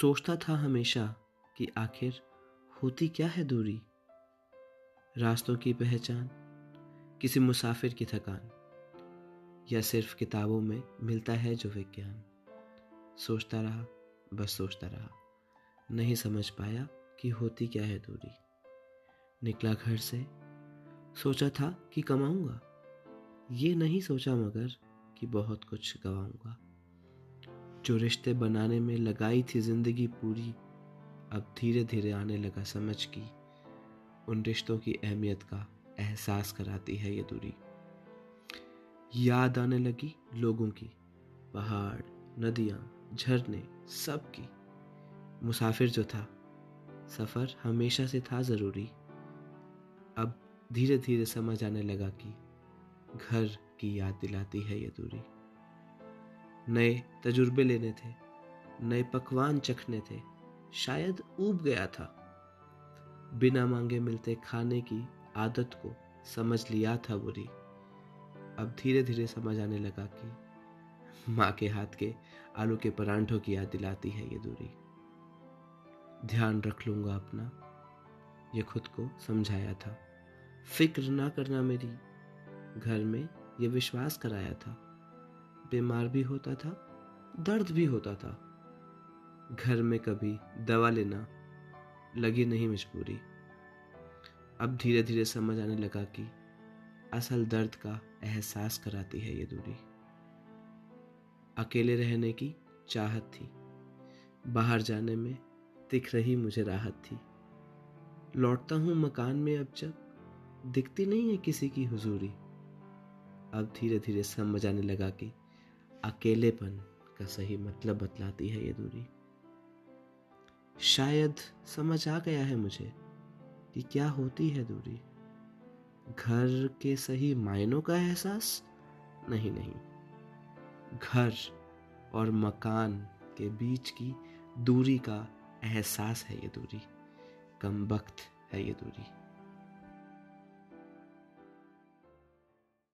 सोचता था हमेशा कि आखिर होती क्या है दूरी? रास्तों की पहचान, किसी मुसाफिर की थकान, या सिर्फ़ किताबों में मिलता है जो विज्ञान? सोचता रहा, बस सोचता रहा। नहीं समझ पाया कि होती क्या है दूरी। निकला घर से, सोचा था कि कमाऊँगा। ये नहीं सोचा मगर कि बहुत कुछ गवाऊँगा। जो रिश्ते बनाने में लगाई थी ज़िंदगी पूरी, अब धीरे धीरे आने लगा समझ की उन रिश्तों की अहमियत का एहसास कराती है ये दूरी। याद आने लगी लोगों की, पहाड़, नदियाँ, झरने, सब की। मुसाफिर जो था, सफ़र हमेशा से था ज़रूरी। अब धीरे धीरे समझ आने लगा कि घर की याद दिलाती है ये दूरी। नए तजुर्बे लेने थे, नए पकवान चखने थे, शायद ऊब गया था। बिना मांगे मिलते खाने की आदत को समझ लिया था बुरी अब धीरे धीरे समझ आने लगा कि माँ के हाथ के आलू के परांठों की याद दिलाती है ये दूरी। ध्यान रख लूँगा अपना, ये खुद को समझाया था। फ़िक्र ना करना मेरी, घर में ये विश्वास कराया था। बीमार भी होता था, दर्द भी होता था। घर में कभी दवा लेना लगी नहीं मजबूरी अब धीरे धीरे समझ आने लगा कि असल दर्द का एहसास कराती है ये दूरी। अकेले रहने की चाहत थी। बाहर जाने में दिख रही मुझे राहत थी। लौटता हूँ मकान में अब जब दिखती नहीं है किसी की हुजूरी। अब धीरे धीरे समझ आने लगा कि अकेलेपन का सही मतलब बतलाती है ये दूरी। शायद समझ आ गया है मुझे कि क्या होती है दूरी। घर के सही मायनों का एहसास? नहीं नहीं। घर और मकान के बीच की दूरी का एहसास है ये दूरी। कम वक्त है ये दूरी।